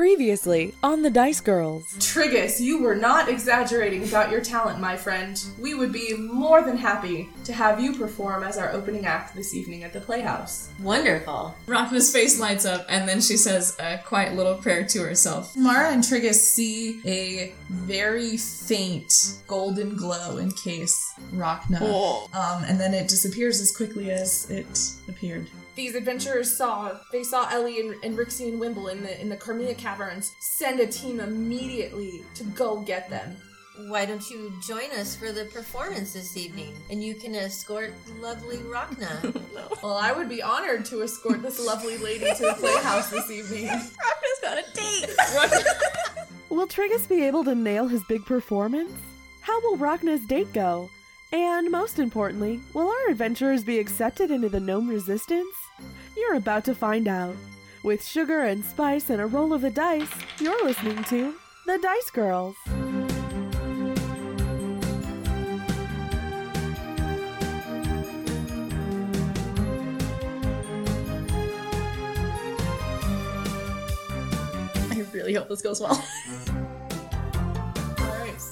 Previously on the Dice Girls. Triggus, you were not exaggerating about your talent, my friend. We would be more than happy to have you perform as our opening act this evening at the Playhouse. Wonderful. Rhakna's face lights up, and then she says a quiet little prayer to herself. Mara and Triggus see a very faint golden glow encase Rhakna, um, and then it disappears as quickly as it appeared. These adventurers saw they saw Ellie and, and Rixie and Wimble in the in the Carmia caverns. Send a team immediately to go get them. Why don't you join us for the performance this evening? And you can escort lovely Rhakna. Well, I would be honored to escort this lovely lady to the playhouse this evening. Rhakna's got a date. Will Triggus be able to nail his big performance? How will Rhakna's date go? And most importantly, will our adventurers be accepted into the gnome resistance? You're about to find out. With sugar and spice and a roll of the dice, you're listening to The Dice Girls. I really hope this goes well.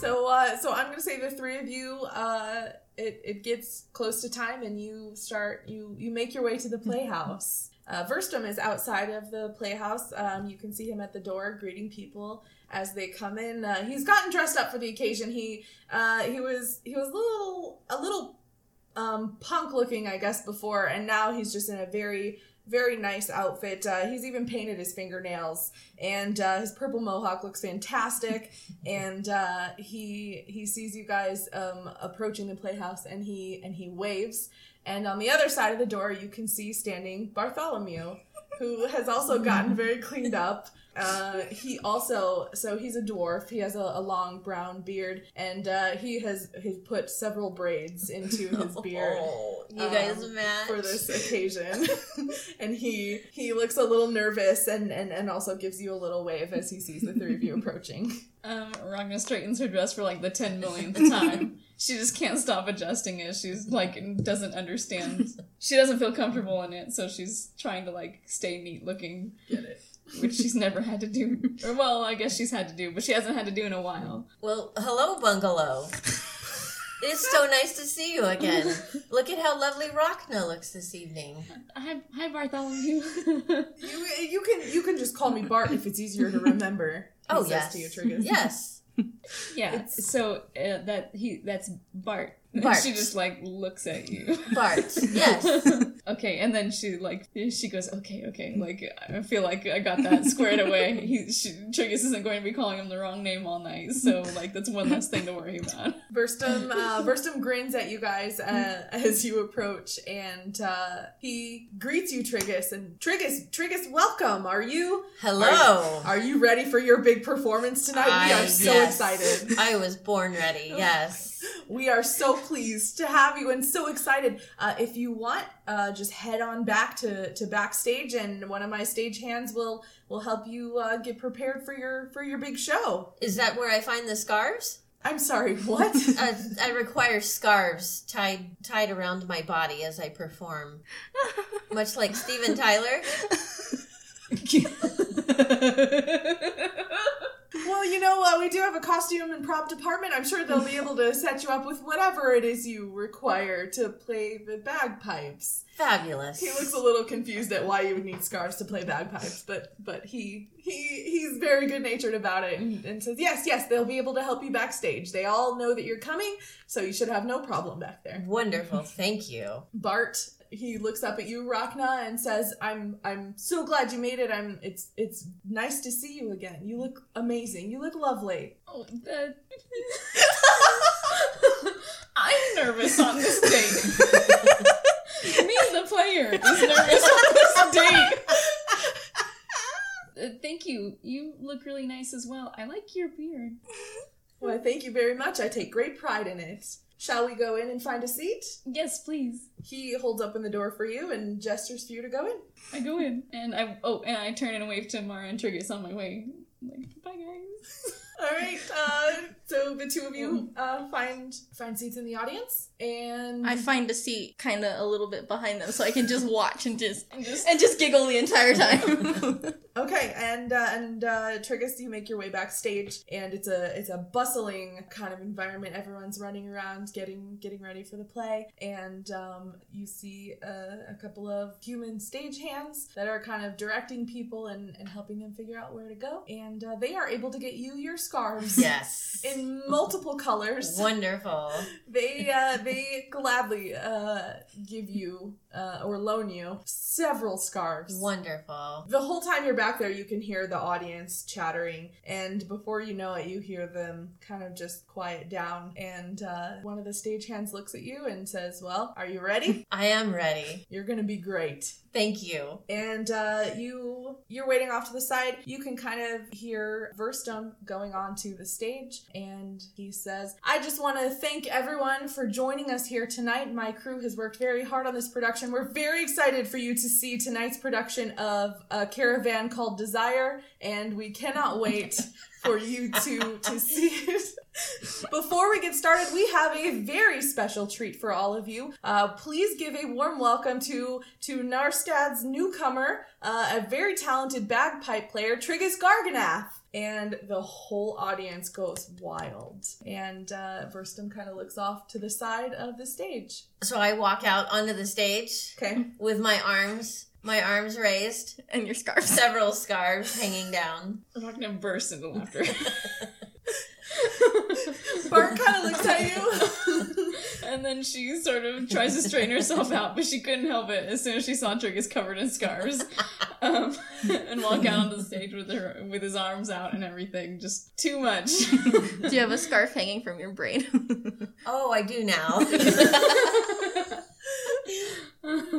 So uh, so I'm gonna say the three of you. Uh, it it gets close to time, and you start you you make your way to the playhouse. Uh, Verstum is outside of the playhouse. Um, you can see him at the door greeting people as they come in. Uh, he's gotten dressed up for the occasion. He uh, he was he was a little a little um, punk looking, I guess, before, and now he's just in a very very nice outfit. Uh, he's even painted his fingernails, and uh, his purple mohawk looks fantastic. and uh, he he sees you guys um, approaching the playhouse, and he and he waves. And on the other side of the door, you can see standing Bartholomew, who has also gotten very cleaned up. Uh, he also, so he's a dwarf. He has a, a long brown beard, and uh, he has he's put several braids into his beard Oh, you guys um, match. for this occasion. and he he looks a little nervous and, and and also gives you a little wave as he sees the three of you approaching. Um, Ragna straightens her dress for like the ten millionth time. She just can't stop adjusting it. She's like doesn't understand. She doesn't feel comfortable in it, so she's trying to like stay neat looking. Get it? Which she's never had to do. Or well, I guess she's had to do, but she hasn't had to do in a while. Well, hello, Bungalow. it's so nice to see you again. Look at how lovely Rhakna looks this evening. Hi, hi Bartholomew. You you can you can just call me Bart if it's easier to remember. Oh, yes. to you, Triggus. Yes. Yeah. So uh, that he that's Bart. Bart. she just like looks at you. Bart. Yes. Okay, and then she like she goes, okay, okay, like I feel like I got that squared away. He, she, Triggus isn't going to be calling him the wrong name all night, so like that's one less thing to worry about. Verstum, uh, Verstum grins at you guys uh, as you approach, and uh, he greets you, Triggus. And Triggus, Triggus, welcome. Are you? Hello. Are you ready for your big performance tonight? we I- are so yes. excited. I was born ready. Yes. We are so pleased to have you and so excited. Uh, if you want, uh, just head on back to, to backstage, and one of my stage hands will will help you uh, get prepared for your for your big show. Is that where I find the scarves? I'm sorry, what? Uh, I require scarves tied tied around my body as I perform, much like Steven Tyler. well, you know, uh, we do have a costume and prop department. I'm sure they'll be able to set you up with whatever it is you require to play the bagpipes. Fabulous. He looks a little confused at why you would need scarves to play bagpipes, but but he he he's very good natured about it and, and says yes yes they'll be able to help you backstage. They all know that you're coming, so you should have no problem back there. Wonderful. Thank you. Bart he looks up at you Rhakna and says I'm I'm so glad you made it. I'm it's it's nice to see you again. You look amazing. You look lovely. Oh, that... I'm nervous on this date. Me, the player, is nervous on this date. Uh, thank you. You look really nice as well. I like your beard. Well, thank you very much. I take great pride in it. Shall we go in and find a seat? Yes, please. He holds open the door for you and gestures for you to go in. I go in and I oh and I turn and wave to Mara and Triggus on my way. I'm like, bye guys. All right. Uh, So the two of you uh, find find seats in the audience, and I find a seat kind of a little bit behind them so I can just watch and just and just, giggle the entire time. Okay, and uh, and uh, Triggus, you make your way backstage, and it's a it's a bustling kind of environment. Everyone's running around, getting getting ready for the play, and um, you see a, a couple of human stage hands that are kind of directing people and, and helping them figure out where to go. And uh, they are able to get you your scarves Yes. in multiple colors. Wonderful. They uh, they gladly uh, give you uh, or loan you several scarves. Wonderful. The whole time you're back there, you can hear the audience chattering, and before you know it, you hear them kind of just quiet down. And uh, one of the stagehands looks at you and says, "Well, are you ready? I am ready. You're gonna be great." Thank you. And uh, you you're waiting off to the side. You can kind of hear Verstum going onto the stage, and he says, "I just want to thank everyone for joining us here tonight. My crew has worked very hard on this production. We're very excited for you to see tonight's production of a caravan called Desire, and we cannot wait." For you to to see it. Before we get started, we have a very special treat for all of you. Uh, please give a warm welcome to to Narstad's newcomer, uh, a very talented bagpipe player, Triggus Garganath. And the whole audience goes wild. And uh, Verstum kind of looks off to the side of the stage. So I walk out onto the stage Okay. with my arms, my arms raised, and your scarves. several scarves hanging down. I'm not gonna burst into laughter. Bart kind of looks at you. and then she sort of tries to straighten herself out, but she couldn't help it as soon as she saw Triggus covered in scarves, Um, and walk out on the stage with her with his arms out and everything. Just too much. Do you have a scarf hanging from your brain? Oh, I do now.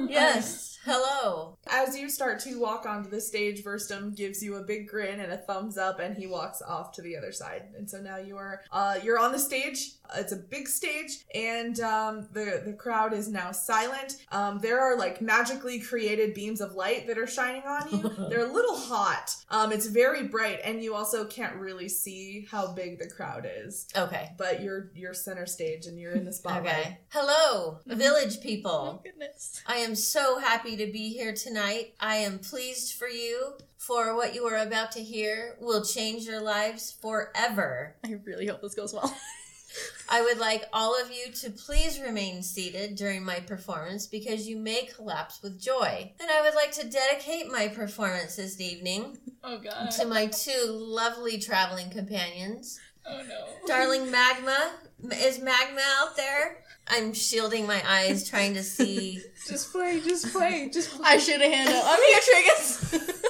yes. Hello. As you start to walk onto the stage, Verstum gives you a big grin and a thumbs up, and he walks off to the other side. And so now you are uh, you're on the stage. It's a big stage, and um, the the crowd is now silent. Um, there are like magically created beams of light that are shining on you. They're a little hot. Um, it's very bright, and you also can't really see how big the crowd is. Okay. But you're you're center stage, and you're in the spotlight. Okay. Hello, village people. Oh, goodness. I am so happy to be here tonight. I am pleased for you, for what you are about to hear will change your lives forever. I really hope this goes well. I would like all of you to please remain seated during my performance because you may collapse with joy. And I would like to dedicate my performance this evening oh god. to my two lovely traveling companions. Oh no. Darling Magma, is Magma out there? I'm shielding my eyes, trying to see. Just play, just play, just play. I should have handled. I'm here, Triggus.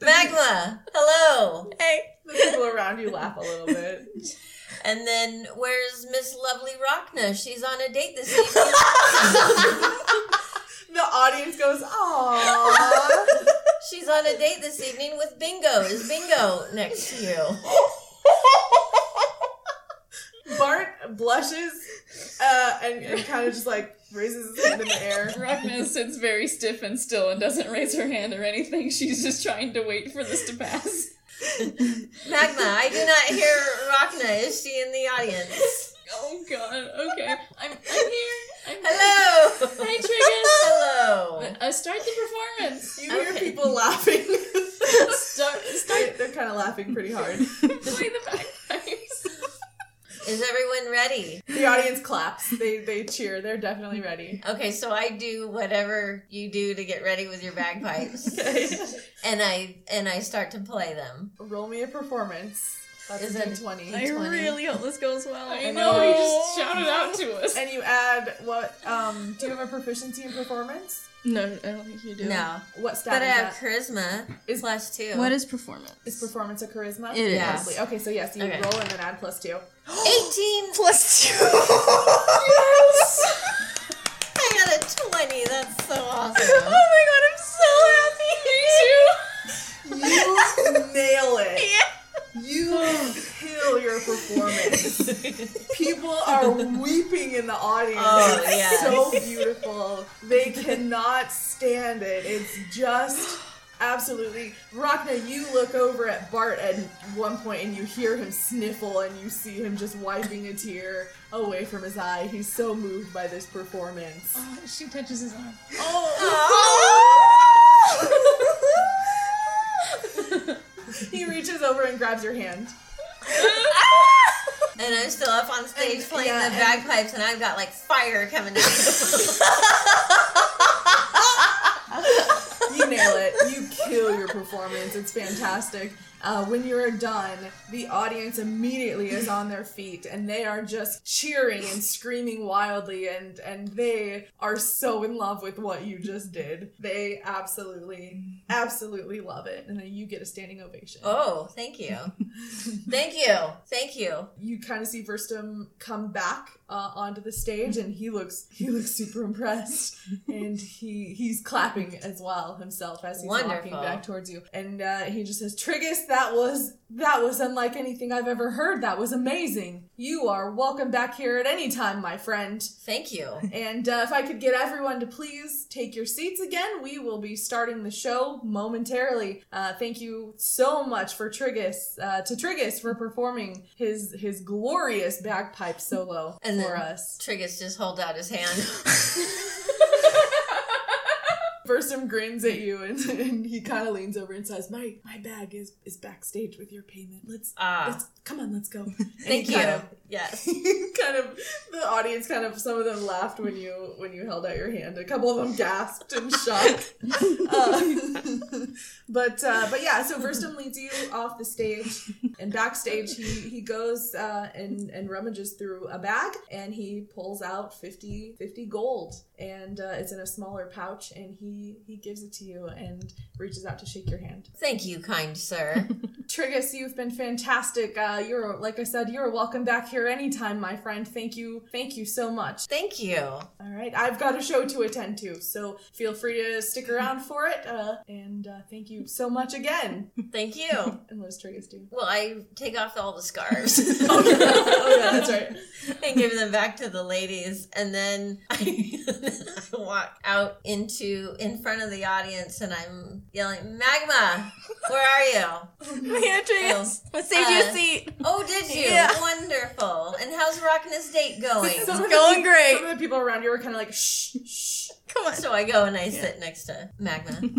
Magma, hello. hey. The people around you laugh a little bit. And then where's Miss Lovely Rockna? She's on a date this evening. The audience goes, "Aww." She's on a date this evening with Bingo. Is Bingo next to you? Bart blushes uh, and, and kind of just like raises his hand in the air. Ragna sits very stiff and still and doesn't raise her hand or anything. She's just trying to wait for this to pass. Magma, I do not hear Rockna. Is she in the audience? Oh god. Okay. I'm, I'm here. I'm Hello. Hi, Triggus. Hello. Uh, start the performance. You hear Okay. people laughing. Start. They- Start. They're kind of laughing pretty hard. Play the bagpipes. Is everyone ready? The audience claps. They they cheer. They're definitely ready. Okay, so I do whatever you do to get ready with your bagpipes, and I and I start to play them. Roll me a performance. That's Is a it- twenty. I 20. really hope this goes well. I know. He just shouted out to us. And you add what? Um, do you have a proficiency in performance? No, I don't think you do. No, What stat but I have that? charisma Is- plus two. What is performance? Is performance a charisma? It is. Lovely. Okay, so yes, you Okay. roll and then add plus two. eighteen? Plus two. yes. I got a twenty. That's so awesome. oh my god, I'm so happy. You nail it. You your performance. People are weeping in the audience. Oh, it's so beautiful. They cannot stand it. It's just Absolutely. Rhakna, you look over at Bart at one point and you hear him sniffle and you see him just wiping a tear away from his eye. He's so moved by this performance. Oh, she touches his arm. Oh! oh. He reaches over and grabs your hand. And I'm still up on stage And- playing yeah, the and- bagpipes, and I've got like fire coming out. You nail it. You kill your performance. It's fantastic. Uh, when you're done, the audience immediately is on their feet and they are just cheering and screaming wildly and and they are so in love with what you just did. They absolutely, absolutely love it. And then you get a standing ovation. oh, thank you, thank you, thank you. You kind of see Verstum come back uh, onto the stage and he looks he looks super impressed and he he's clapping as well himself as he's walking back towards you and uh, he just says Triggus that was that was unlike anything I've ever heard that was amazing you are welcome back here at any time my friend Thank you. and uh, if I could get everyone to please take your seats again, we will be starting the show momentarily. Uh, thank you so much for Triggus, uh, to Triggus for performing his his glorious bagpipe solo And for us. Triggus just hold out his hand. Verstum grins at you and, and he kind of leans over and says, "My my bag is is backstage with your payment. Let's Ah. let's come on, let's go." And Thank you. kind of- Yes. kind of the audience kind of some of them laughed when you when you held out your hand a couple of them gasped in shock uh, but uh, but yeah so Verstum leads you off the stage and backstage he he goes uh, and and rummages through a bag and he pulls out 50 50 gold and uh, it's in a smaller pouch and he he gives it to you and reaches out to shake your hand Thank you, kind sir. Triggus, you've been fantastic. Uh, you're, like I said, you're welcome back here anytime, my friend. Thank you, thank you so much. Thank you. All right, I've got a show to attend to, so feel free to stick around for it. Uh, and uh, thank you so much again. Thank you. And what does Triggus do? Well, I take off all the scarves oh yeah, that's right. and give them back to the ladies, and then I, I walk out into in front of the audience, and I'm yelling, "Magma, where are you?" Here, Triggus. I saved you Uh, a seat. Oh, did you? Yeah. Wonderful. And how's Rockness date going? Some of the going great. Some of the people around you are kind of like shh, shh. Come on. So I go and I sit next to Magma.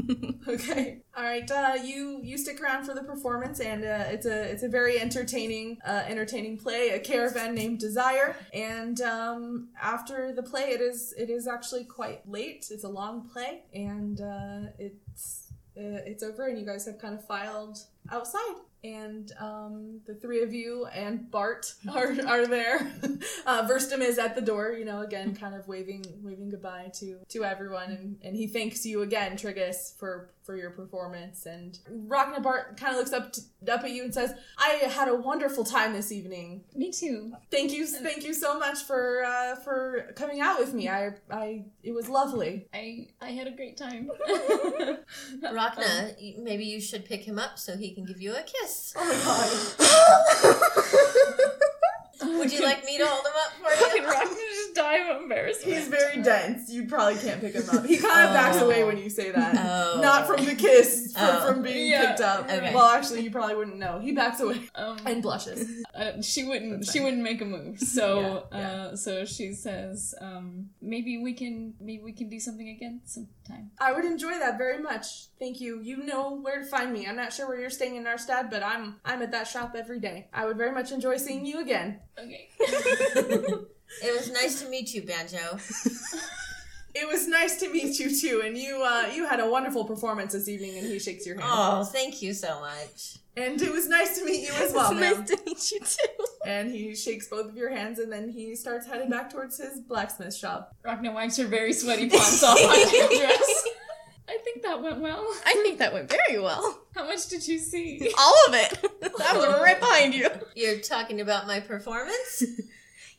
Okay. All right. Uh, you you stick around for the performance, and uh, it's a it's a very entertaining uh, entertaining play. A caravan named Desire, and um, after the play, it is it is actually quite late. It's a long play, and uh, it's uh, it's over, and you guys have kind of filed outside. And um, the three of you and Bart are, are there. Uh, Verstum is at the door, you know, again, kind of waving waving goodbye to to everyone, and, and he thanks you again, Triggus, for for your performance. And Ragnar Bart kind of looks up to, up at you and says, "I had a wonderful time this evening. Me too. Thank you, thank you so much for uh, for coming out with me. I I it was lovely." I I had a great time. Rockna, y- maybe you should pick him up so he can give you a kiss. Oh my god. Would you like me to hold him up for you? Rock just die of embarrassment? He's very dense. You probably can't pick him up. He kind of backs Oh. away when you say that. Oh. Not from the kiss, from, Oh. from being Yeah. picked up. Okay. Well, actually, you probably wouldn't know. He backs away Um, and blushes. uh, she wouldn't. That's She fine. wouldn't make a move. So, Yeah, yeah. Uh, so she says, um, maybe we can. Maybe we can do something again sometime. I would enjoy that very much. Thank you. You know where to find me. I'm not sure where you're staying in Narstad, but I'm I'm at that shop every day. I would very much enjoy seeing you again. Okay. It was nice to meet you, Banjo. It was nice to meet you too, and you uh, you had a wonderful performance this evening. And he shakes your hand. Oh, thank you so much. And it was nice to meet you as well, it's ma'am. nice to meet you too. And he shakes both of your hands, and then he starts heading back towards his blacksmith shop. Ragna wipes her very sweaty palms off on your dress. I think that went well. I think that went very well. How much did you see? All of it. I was right behind you. You're talking about my performance?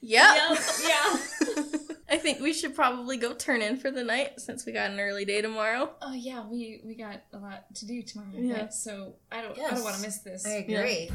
Yep. yeah. I think we should probably go turn in for the night since we got an early day tomorrow. Oh yeah, we we got a lot to do tomorrow Yeah. night, so I don't I don't want to miss this. I agree.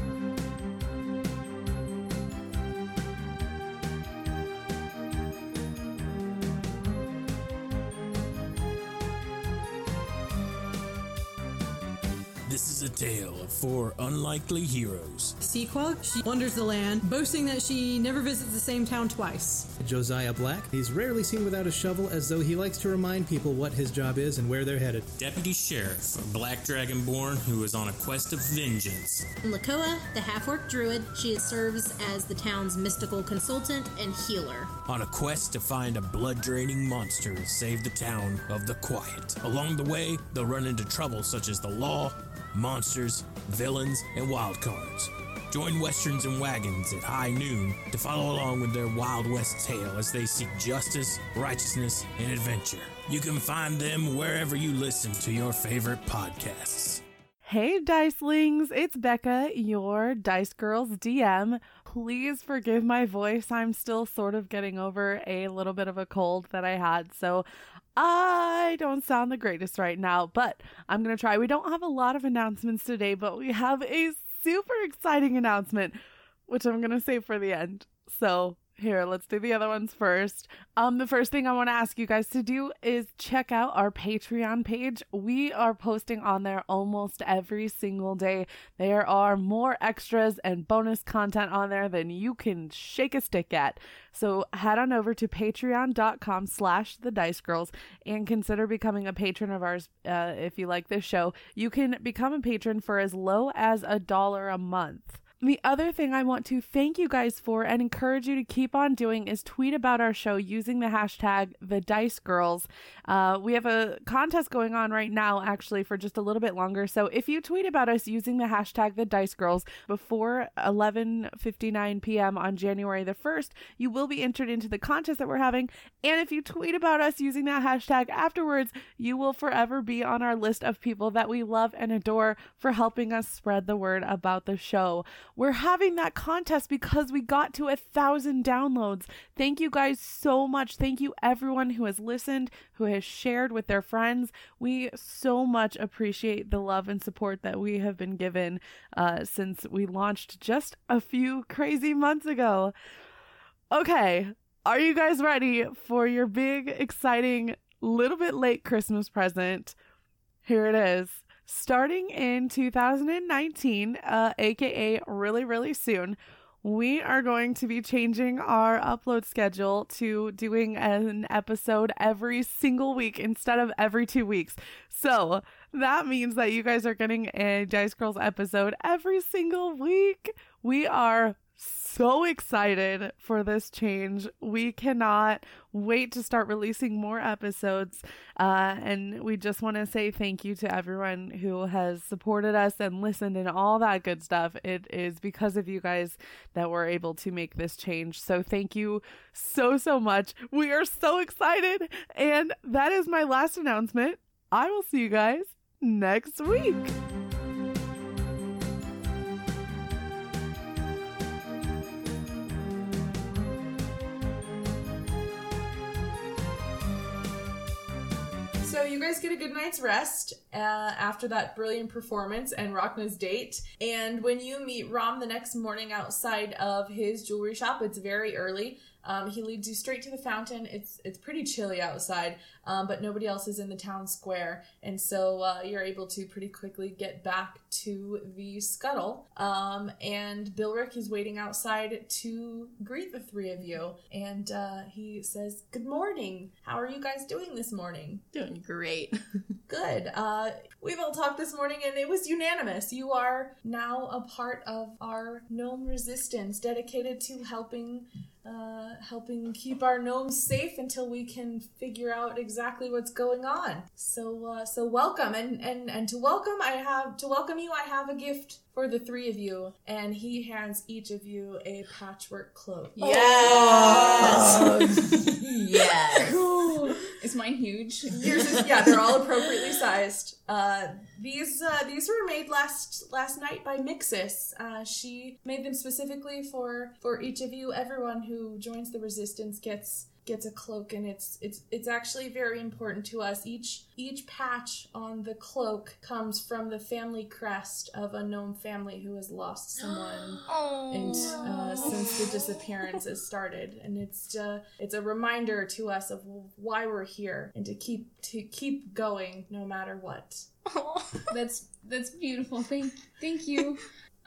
Tale of four unlikely heroes. Sequa, she wanders the land, boasting that she never visits the same town twice. Josiah Black, he's rarely seen without a shovel as though he likes to remind people what his job is and where they're headed. Deputy Sheriff, a black dragonborn who is on a quest of vengeance. Lakoa, the half-orc druid, she serves as the town's mystical consultant and healer. On a quest to find a blood draining monster to save the town of the Quiet. Along the way, they'll run into trouble such as the law, monsters, villains, and wild cards. Join Westerns and Wagons at high noon to follow along with their Wild West tale as they seek justice, righteousness, and adventure. You can find them wherever you listen to your favorite podcasts. Hey, Dicelings, it's Becca, your Dice Girls DM. Please forgive my voice. I'm still sort of getting over a little bit of a cold that I had, so I don't sound the greatest right now, but I'm going to try. We don't have a lot of announcements today, but we have a super exciting announcement, which I'm going to save for the end. So here, let's do the other ones first. Um, the first thing I want to ask you guys to do is check out our Patreon page. We are posting on there almost every single day. There are more extras and bonus content on there than you can shake a stick at. So head on over to patreon.com slash the dice girls and consider becoming a patron of ours uh, if you like this show. You can become a patron for as low as a dollar a month. The other thing I want to thank you guys for and encourage you to keep on doing is tweet about our show using the hashtag the Dice Girls. Uh, we have a contest going on right now, actually, for just a little bit longer. So if you tweet about us using the hashtag the Dice Girls before 11:59 p.m. on January the first, you will be entered into the contest that we're having. And if you tweet about us using that hashtag afterwards, you will forever be on our list of people that we love and adore for helping us spread the word about the show. We're having that contest because we got to a thousand downloads. Thank you guys so much. Thank you everyone who has listened, who has shared with their friends. We so much appreciate the love and support that we have been given uh, since we launched just a few crazy months ago. Okay, are you guys ready for your big, exciting, little bit late Christmas present? Here it is starting in 2019, uh, aka really, really soon, we are going to be changing our upload schedule to doing an episode every single week instead of every two weeks. So that means that you guys are getting a Dice Girls episode every single week. We are so excited for this change. We cannot wait to start releasing more episodes. Uh, and we just want to say thank you to everyone who has supported us and listened and all that good stuff. It is because of you guys that we're able to make this change. So thank you so, so much. We are so excited. And that is my last announcement. I will see you guys next week. So you guys get a good night's rest uh, after that brilliant performance and Rhakna's date. And when you meet Rom the next morning outside of his jewelry shop, it's very early. Um, he leads you straight to the fountain. It's it's pretty chilly outside, um, but nobody else is in the town square, and so uh, you're able to pretty quickly get back to the scuttle. Um, and Bilric is waiting outside to greet the three of you, and uh, he says, "Good morning. How are you guys doing this morning?" Doing great. Good. Uh, we've all talked this morning, and it was unanimous. You are now a part of our gnome resistance, dedicated to helping uh, helping keep our gnomes safe until we can figure out exactly what's going on. So, uh, so welcome, and and and to welcome, I have to welcome you. I have a gift for the three of you, and he hands each of you a patchwork cloak. Yes. yes. Is mine huge? Yours is yeah, they're all appropriately sized. Uh, these uh, these were made last last night by Mixis. Uh, she made them specifically for for each of you. Everyone who joins the resistance gets gets a cloak and it's it's it's actually very important to us. Each each patch on the cloak comes from the family crest of a gnome family who has lost someone and uh, since the disappearance has started and it's uh, it's a reminder to us of why we're here and to keep to keep going no matter what That's that's beautiful. Thank thank you.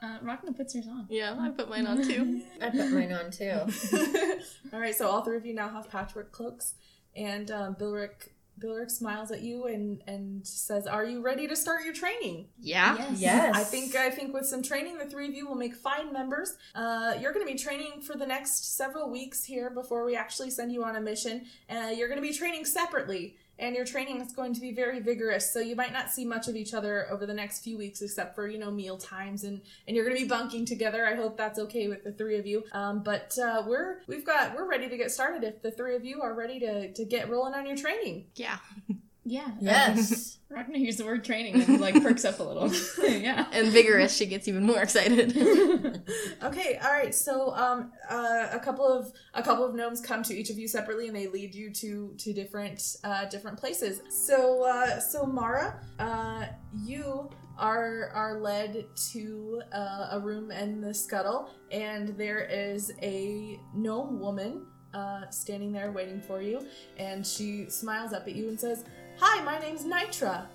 Uh, Ragna puts hers on. Yeah, I put mine on too. I put mine on too. all right so all three of you now have patchwork cloaks and um, bilric bilric smiles at you and and says are you ready to start your training Yeah. Yes. I think I think with some training, the three of you will make fine members. Uh, you're going to be training for the next several weeks here before we actually send you on a mission. Uh, you're going to be training separately, and your training is going to be very vigorous. So you might not see much of each other over the next few weeks, except for you know meal times, and and you're going to be bunking together. I hope that's okay with the three of you. Um, but uh, we're we've got we're ready to get started. If the three of you are ready to to get rolling on your training. Yeah. Yeah. Yes. Ragna hears the word training and like perks up a little. yeah. And vigorous, she gets even more excited. Okay, all right. So, um, uh, a couple of a couple of gnomes come to each of you separately, and they lead you to to different uh, different places. So, uh, so Mara, uh, you are are led to uh, a room in the scuttle, and there is a gnome woman uh, standing there waiting for you, and she smiles up at you and says, "Hi, my name's Nitra."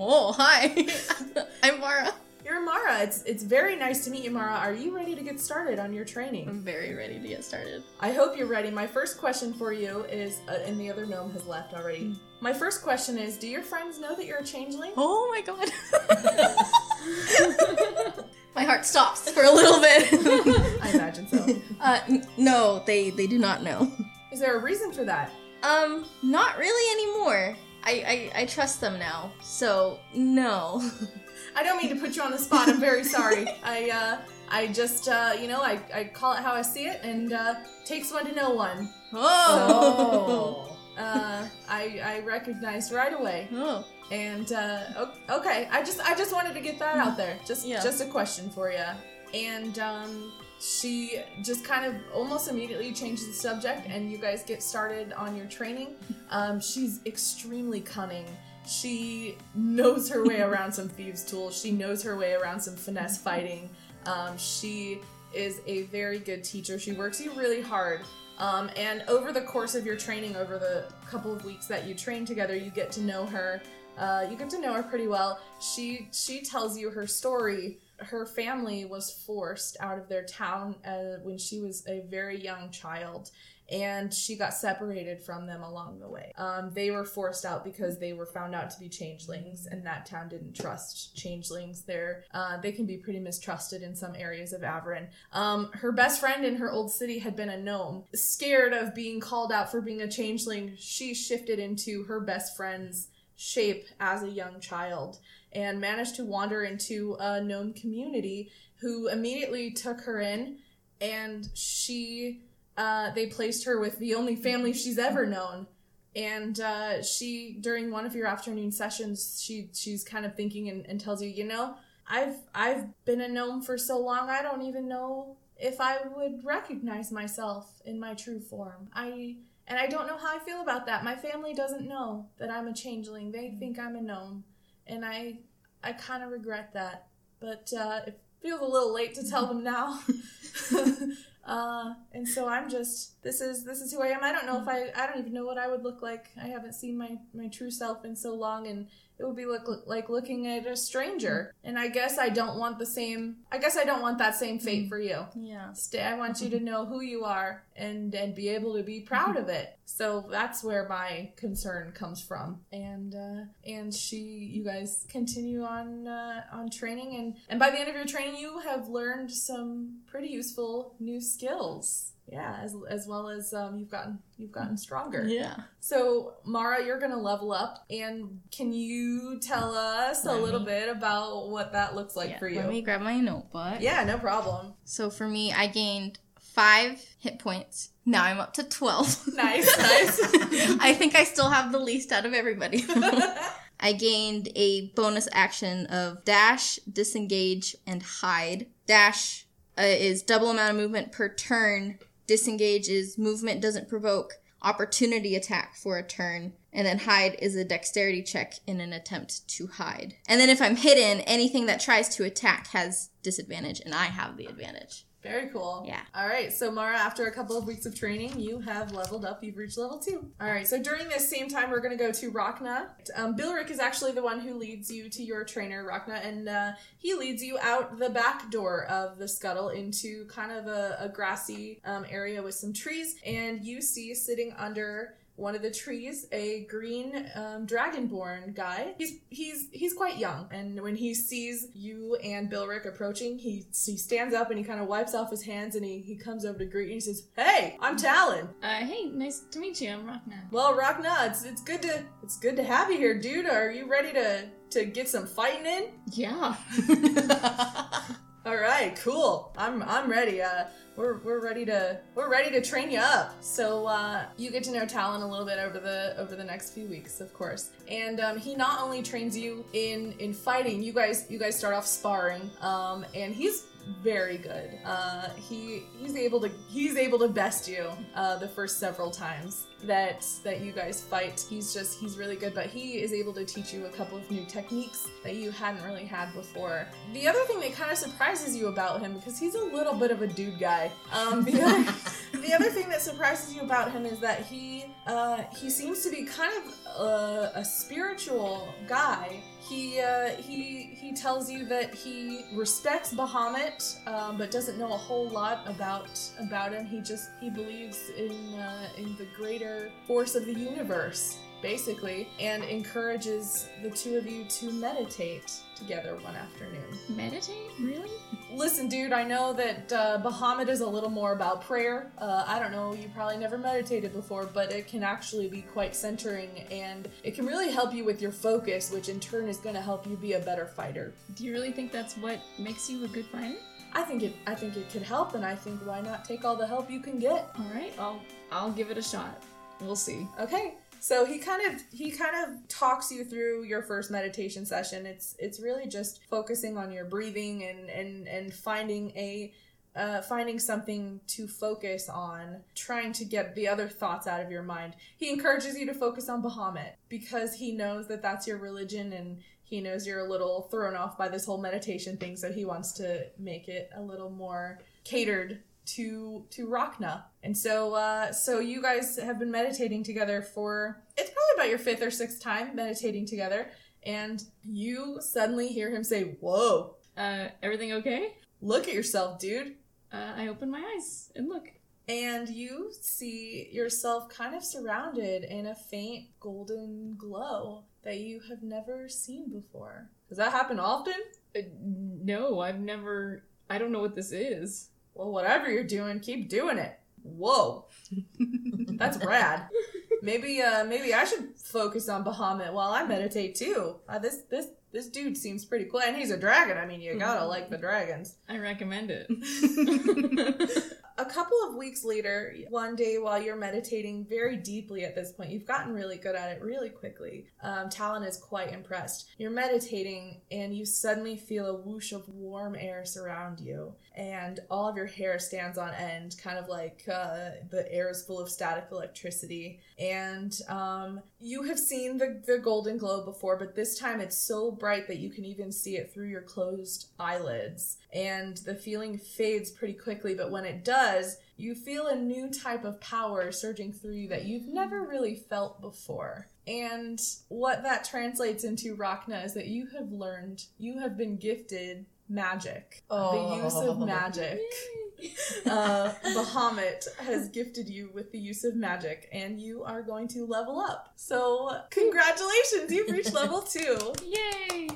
oh, hi. I'm Mara. You're Mara. It's it's very nice to meet you, Mara. Are you ready to get started on your training? I'm very ready to get started. I hope you're ready. My first question for you is, uh, and the other gnome has left already. My first question is, do your friends know that you're a changeling? Oh my god. my heart stops for a little bit. I imagine so. uh, n- no, they they do not know. Is there a reason for that? Um, not really anymore. I, I, I trust them now, so no. I don't mean to put you on the spot. I'm very sorry. I uh, I just uh, you know, I, I call it how I see it, and uh, takes one to know one. Oh. Uh, I I recognized right away. Oh. And uh, okay, I just I just wanted to get that out there. Just Yeah. just a question for you. And um, she just kind of almost immediately changes the subject, and you guys get started on your training. Um, she's extremely cunning. She knows her way around some thieves' tools. She knows her way around some finesse fighting. Um, she is a very good teacher. She works you really hard. Um, and over the course of your training, over the couple of weeks that you train together, you get to know her. Uh, you get to know her pretty well. She she tells you her story. Her family was forced out of their town uh, when she was a very young child, and she got separated from them along the way. Um, they were forced out because they were found out to be changelings, and that town didn't trust changelings. They're uh, they can be pretty mistrusted in some areas of Averin. Um, her best friend in her old city had been a gnome. Scared of being called out for being a changeling, she shifted into her best friend's shape as a young child and managed to wander into a gnome community who immediately took her in and she uh, they placed her with the only family she's ever known. And uh, she during one of your afternoon sessions she she's kind of thinking and, and tells you you know i've i've been a gnome for so long i don't even know if i would recognize myself in my true form. I and i don't know how i feel about that. My family doesn't know that i'm a changeling. They think i'm a gnome and i i kind of regret that but uh, it feels a little late to tell them now. Uh, and so i'm just this is this is who i am. I don't know if i i don't even know what i would look like. I haven't seen my my true self in so long and it would be look, like looking at a stranger. And i guess i don't want the same i guess i don't want that same fate for you. Yeah. stay i want you to know who you are and and be able to be proud of it. So that's where my concern comes from. And uh and she you guys continue on uh, on training. And and by the end of your training you have learned some pretty useful new skills yeah as, as well as um, you've gotten you've gotten stronger Yeah. so, Mara, you're going to level up. And can you tell us a little me- bit about what that looks like Yeah, for you? Let me grab my notebook. yeah, no problem. So for me, I gained five hit points. Now I'm up to 12. Nice, nice. I think I still have the least out of everybody. I gained a bonus action of dash, disengage, and hide. Dash uh, is double amount of movement per turn. Disengage is movement doesn't provoke opportunity attack for a turn, and then hide is a dexterity check in an attempt to hide. And then if I'm hidden, anything that tries to attack has disadvantage, and I have the advantage. Very cool. Yeah. All right. So, Mara, after a couple of weeks of training, you have leveled up. You've reached level two. All right. So, during this same time, we're going to go to Rhakna. Um, Bilric is actually the one who leads you to your trainer, Rhakna, and uh, he leads you out the back door of the scuttle into kind of a, a grassy um, area with some trees. And you see sitting under one of the trees a green um, dragonborn guy he's he's he's quite young and when he sees you and bilric approaching he he stands up and he kind of wipes off his hands and he, he comes over to greet you and he says hey i'm talon Uh, hey, nice to meet you. I'm Rockna. well Rhakna, it's it's good to it's good to have you here dude are you ready to to get some fighting in Yeah. All right, cool. I'm I'm ready. Uh, we're we're ready to we're ready to train you up. So uh, you get to know Talon a little bit over the over the next few weeks, of course. And um, he not only trains you in in fighting. You guys you guys start off sparring. Um, and he's very good. Uh, he he's able to he's able to best you uh, the first several times that that you guys fight. He's just he's really good, but he is able to teach you a couple of new techniques that you hadn't really had before. The other thing that kind of surprises you about him because he's a little bit of a dude guy. Um, the other the other thing that surprises you about him is that he uh, he seems to be kind of a, a spiritual guy. He uh, he he tells you that he respects Bahamut, um, but doesn't know a whole lot about about him. He just he believes in uh, in the greater force of the universe, basically, and encourages the two of you to meditate together one afternoon. Meditate? Really? Listen, dude, I know that uh, Bahamut is a little more about prayer. Uh, I don't know, you probably never meditated before, but it can actually be quite centering and it can really help you with your focus, which in turn is going to help you be a better fighter. Do you really think that's what makes you a good fighter? I think it I think it could help and I think why not take all the help you can get. All right, I'll I'll give it a shot. We'll see. Okay. So he kind of he kind of talks you through your first meditation session. It's it's really just focusing on your breathing and and and finding a uh, finding something to focus on, trying to get the other thoughts out of your mind. He encourages you to focus on Bahamut because he knows that that's your religion and he knows you're a little thrown off by this whole meditation thing, so he wants to make it a little more catered to to Rhakna. And so uh so you guys have been meditating together for it's probably about your fifth or sixth time meditating together and you suddenly hear him say, "Whoa, Uh, everything okay? look at yourself, dude." Uh, I open my eyes and look. And you see yourself kind of surrounded in a faint golden glow that you have never seen before. Does that happen often? Uh, no, I've never. I don't know what this is. Well, whatever you're doing, keep doing it. Whoa. That's rad. Maybe uh maybe I should focus on Bahamut while I meditate too. Uh, this this this dude seems pretty cool and he's a dragon. I mean, you gotta like the dragons. I recommend it. A couple of weeks later, one day while you're meditating very deeply at this point, you've gotten really good at it really quickly. Um, Talon is quite impressed. You're meditating and you suddenly feel a whoosh of warm air surround you, and all of your hair stands on end, kind of like uh, the air is full of static electricity. And um, you have seen the, the golden glow before, but this time it's so bright that you can even see it through your closed eyelids. And the feeling fades pretty quickly, but when it does, you feel a new type of power surging through you that you've never really felt before. And what that translates into, Rhakna, is that you have learned, you have been gifted magic. The use of magic. uh, Bahamut has gifted you with the use of magic, and you are going to level up. So, congratulations, you've reached level two. Yay!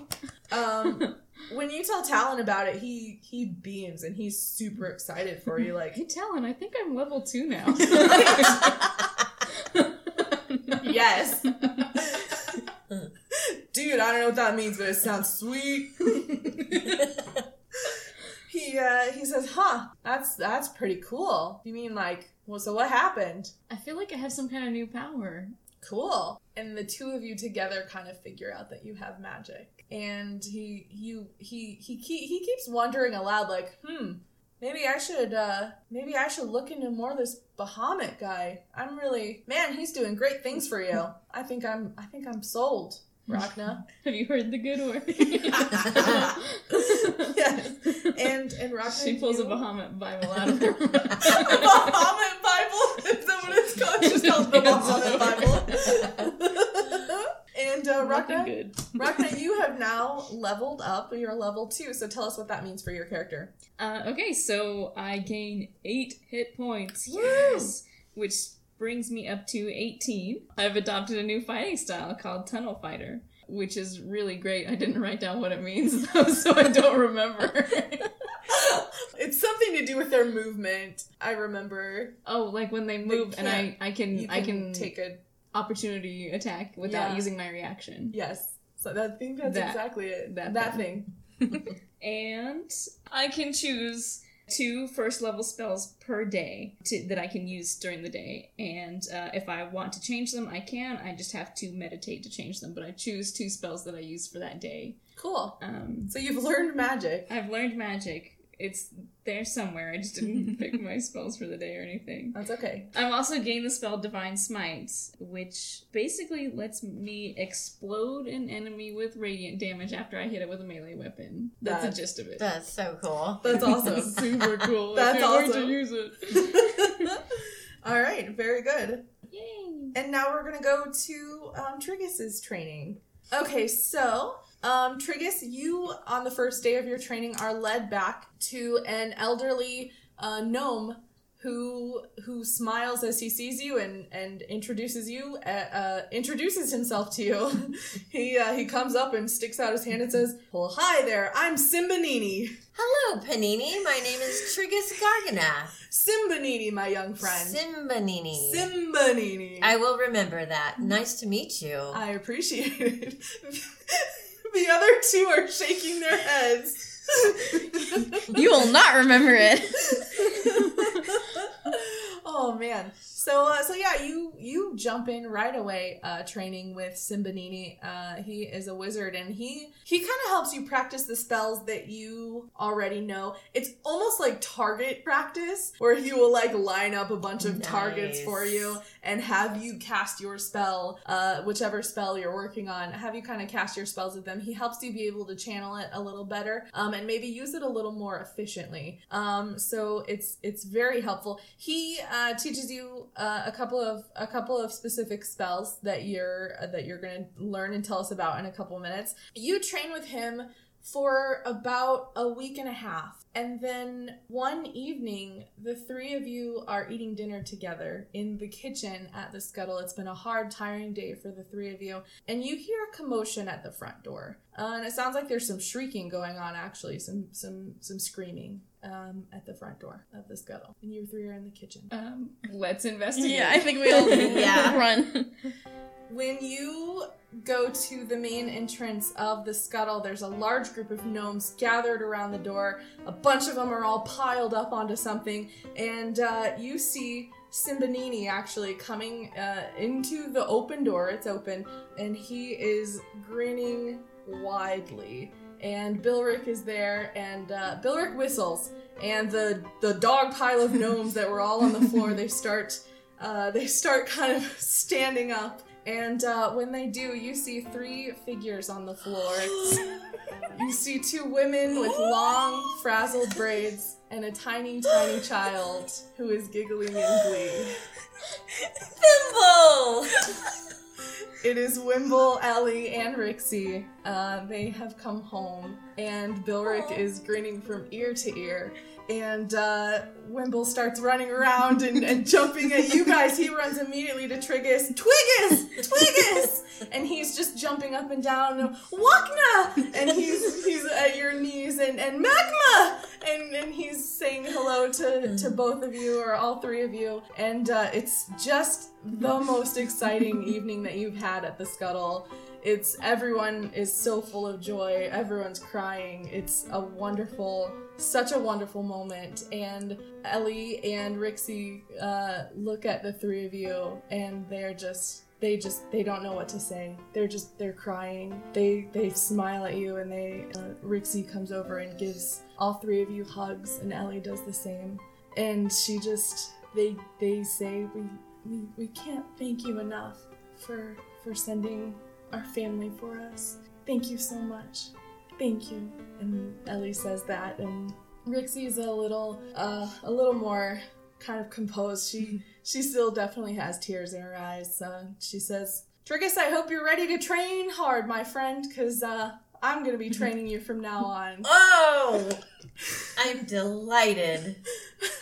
Um, when you tell Talon about it, he he beams and he's super excited for you. Like, Hey, Talon, I think I'm level two now. yes, dude, I don't know what that means, but it sounds sweet. He uh, he says, "Huh, that's that's pretty cool." You mean like, well, so what happened? I feel like I have some kind of new power. Cool. And the two of you together kind of figure out that you have magic. And he you he he ke- he keeps wondering aloud like, "Hmm, maybe I should uh maybe I should look into more of this Bahamut guy. I'm really man, he's doing great things for you. I think I'm I think I'm sold, Ragna. Have you heard the good word? yes. And and Ragna she pulls a you- Bahamut Bible out of her. Bahamut Bible. Is that what it's called? It's just called the Bahamut Bible. and uh, good. Ragna, you have now leveled up. You're level two. So tell us what that means for your character. Uh, okay, so I gain eight hit points. Yes! Which brings me up to 18. I've adopted a new fighting style called Tunnel Fighter, which is really great. I didn't write down what it means, though, so I don't remember. it's something to do with their movement. I remember. oh, like when they move and I, I can, You I can take a opportunity attack without Yeah. using my reaction. yes. So that, I think that's That- exactly it. that That, thing. thing. and I can choose two first level spells per day to, that I can use during the day. And uh, if I want to change them, I can. I just have to meditate to change them. But I choose two spells that I use for that day. Cool. Um, So you've learned magic. I've learned magic. It's there somewhere. I just didn't pick my spells for the day or anything. That's okay. I've also gained the spell Divine Smite, which basically lets me explode an enemy with radiant damage after I hit it with a melee weapon. That's That- the gist of it. That's so cool. That's awesome. Super cool. That's I can't wait awesome. to use it. All right, very good. Yay. And now we're gonna go to um, Triggus's training. Okay, so um, Triggus, you on the first day of your training are led back to an elderly uh, gnome who who smiles as he sees you and and introduces you uh, uh, introduces himself to you. he uh, he comes up and sticks out his hand and says, "Well, hi there. I'm Simbanini. Hello, Panini. My name is Triggus Gargana. Simbanini, my young friend. Simbanini. Simbanini. I will remember that. Nice to meet you. I appreciate it. the other two are shaking their heads. You will not remember it. oh man. So uh, so yeah, you you jump in right away uh, training with Simbanini. Uh, he is a wizard and he he kind of helps you practice the spells that you already know. It's almost like target practice where he will like line up a bunch of targets for you and have you cast your spell, uh, whichever spell you're working on, have you kind of cast your spells with them. He helps you be able to channel it a little better um, and maybe use it a little more efficiently. Um, so it's it's very helpful. He uh, teaches you uh, a couple of a couple of specific spells that you're uh, that you're going to learn and tell us about in a couple minutes. You train with him for about a week and a half. And then one evening, the three of you are eating dinner together in the kitchen at the scuttle. It's been a hard, tiring day for the three of you. And you hear a commotion at the front door. Uh, and it sounds like there's some shrieking going on, actually, some some some screaming um, at the front door of the scuttle. And you three are in the kitchen. Um, let's investigate. Yeah, I think we all Yeah. run. When you go to the main entrance of the scuttle, there's a large group of gnomes gathered around the door. A bunch of them are all piled up onto something, and uh, you see Simbanini actually coming uh, into the open door. It's open, and he is grinning widely. And Bilric is there, and uh, Bilric whistles, and the the dog pile of gnomes that were all on the floor they start uh, they start kind of standing up. And uh, when they do, you see three figures on the floor. you see two women with long, frazzled braids and a tiny, tiny child who is giggling in glee. Thimble! It is Wimble, Ellie, and Rixie. Uh, they have come home, and Bilric is grinning from ear to ear. And uh, Wimble starts running around and, and jumping at you guys. He runs immediately to Triggus. Twigus! Twigus! and he's just jumping up and down. Wakna! And he's he's at your knees. And, and Magma! And, and he's saying hello to, to both of you, or all three of you. And uh, it's just the most exciting evening that you've had at the Scuttle. It's everyone is so full of joy. Everyone's crying. It's a wonderful, such a wonderful moment. And Ellie and Rixie uh, look at the three of you, and they're just they just they don't know what to say. They're just they're crying. They they smile at you and they uh, Rixie comes over and gives all three of you hugs and Ellie does the same. And she just they they say we we, we can't thank you enough for for sending our family for us. Thank you so much. Thank you. And Ellie says that and Rixie's a little uh a little more kind of composed. She she still definitely has tears in her eyes. Uh, she says, Triggus, I hope you're ready to train hard, my friend, because uh, I'm going to be training you from now on. Oh, I'm delighted.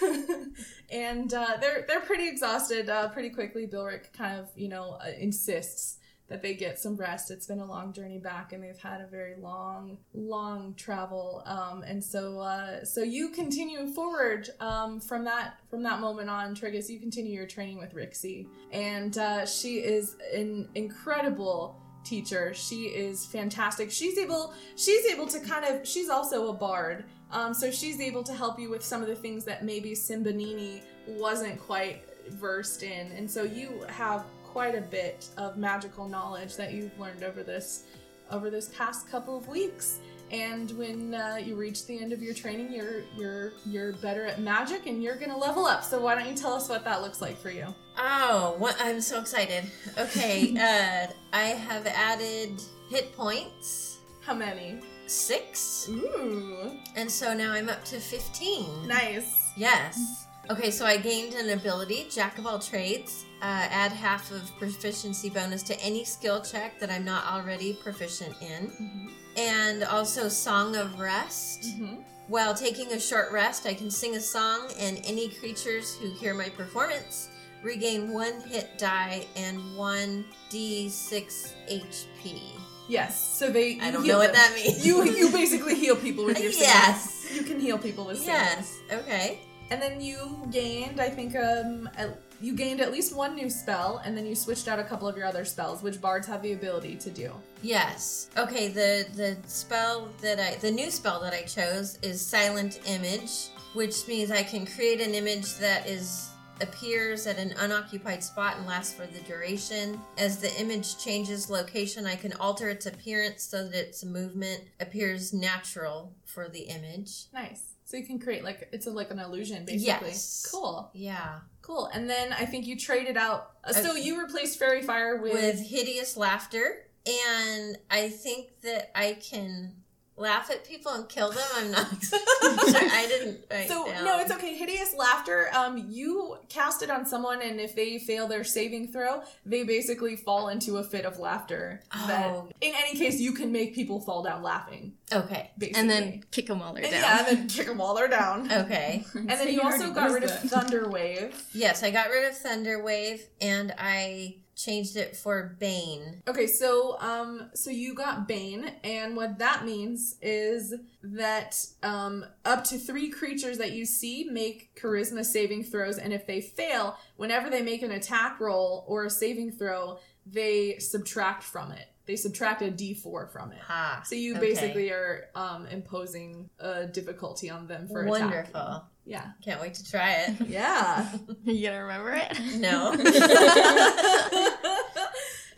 and uh, they're they're pretty exhausted uh, pretty quickly. Bilric kind of you know uh, insists that they get some rest. It's been a long journey back, and they've had a very long, long travel. Um, and so, uh, so you continue forward um, from that from that moment on, Triggus. You continue your training with Rixie, and uh, she is an incredible teacher. She is fantastic. She's able she's able to kind of she's also a bard. Um, so she's able to help you with some of the things that maybe Simbanini wasn't quite versed in. And so you have quite a bit of magical knowledge that you've learned over this over this past couple of weeks. And when uh, you reach the end of your training, you're you're you're better at magic, and you're gonna level up. So why don't you tell us what that looks like for you? Oh, what, I'm so excited. Okay, uh, I have added hit points. How many? Six. Ooh, And so now I'm up to 15. nice. Yes. Okay, so I gained an ability, Jack of all trades. Uh, add half of proficiency bonus to any skill check that I'm not already proficient in. And also Song of Rest. Mhm. While taking a short rest, I can sing a song, and any creatures who hear my performance regain one hit die and one d6 HP. Yes. So they. I don't know what them. that means. You you basically heal people with your singing. Yes. You can heal people with singing. Yes. Okay. And then you gained, I think, um, at, you gained at least one new spell, and then you switched out a couple of your other spells, which bards have the ability to do. Yes. Okay, the the spell that I the new spell that I chose is silent image, which means I can create an image that is appears at an unoccupied spot and lasts for the duration. As the image changes location, I can alter its appearance so that its movement appears natural for the image. Nice. So you can create like it's a, like an illusion, basically. Yes. Cool. Yeah. Cool. And then I think you traded out. Uh, so you replaced Faerie Fire with. With hideous laughter. And I think that I can laugh at people and kill them. I'm not sure. I didn't write so down. no, it's okay. Hideous laughter. Um, you cast it on someone, and if they fail their saving throw, they basically fall into a fit of laughter. That, Oh. in any case, you can make people fall down laughing. Okay. Basically. And then kick them while they're And down. yeah, and then kick them while they're down. Okay. And then So you you also got used rid of that. Thunder Wave. Yes, I got rid of Thunder Wave and I changed it for Bane. Okay, so um, so you got Bane, and what that means is that um, up to three creatures that you see make Charisma saving throws, and if they fail, whenever they make an attack roll or a saving throw, they subtract from it. They subtract a D4 from it. Ha. So you Okay. basically are um, imposing a difficulty on them for attacking. Wonderful. Yeah. Can't wait to try it. Yeah. you gonna remember it? No.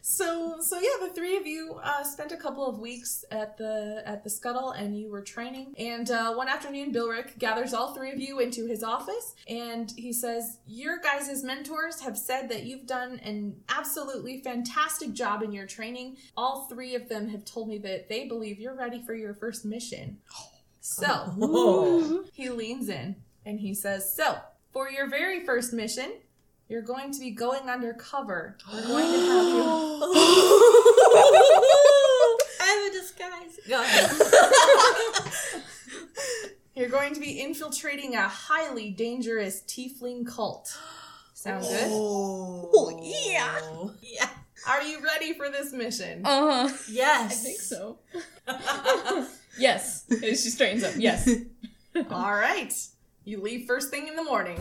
so so yeah the three of you uh, spent a couple of weeks at the at the scuttle and you were training and uh, one afternoon bilric gathers all three of you into his office and he says your guys' mentors have said that you've done an absolutely fantastic job in your training all three of them have told me that they believe you're ready for your first mission so Oh. he leans in and he says, So, for your very first mission, you're going to be going undercover. We're going to have you. I have a disguise. Go ahead. You're going to be infiltrating a highly dangerous tiefling cult. Sound good? Oh, yeah. Yeah. Are you ready for this mission? Uh huh. Yes. I think so. yes. She straightens up. Yes. All right. You leave first thing in the morning.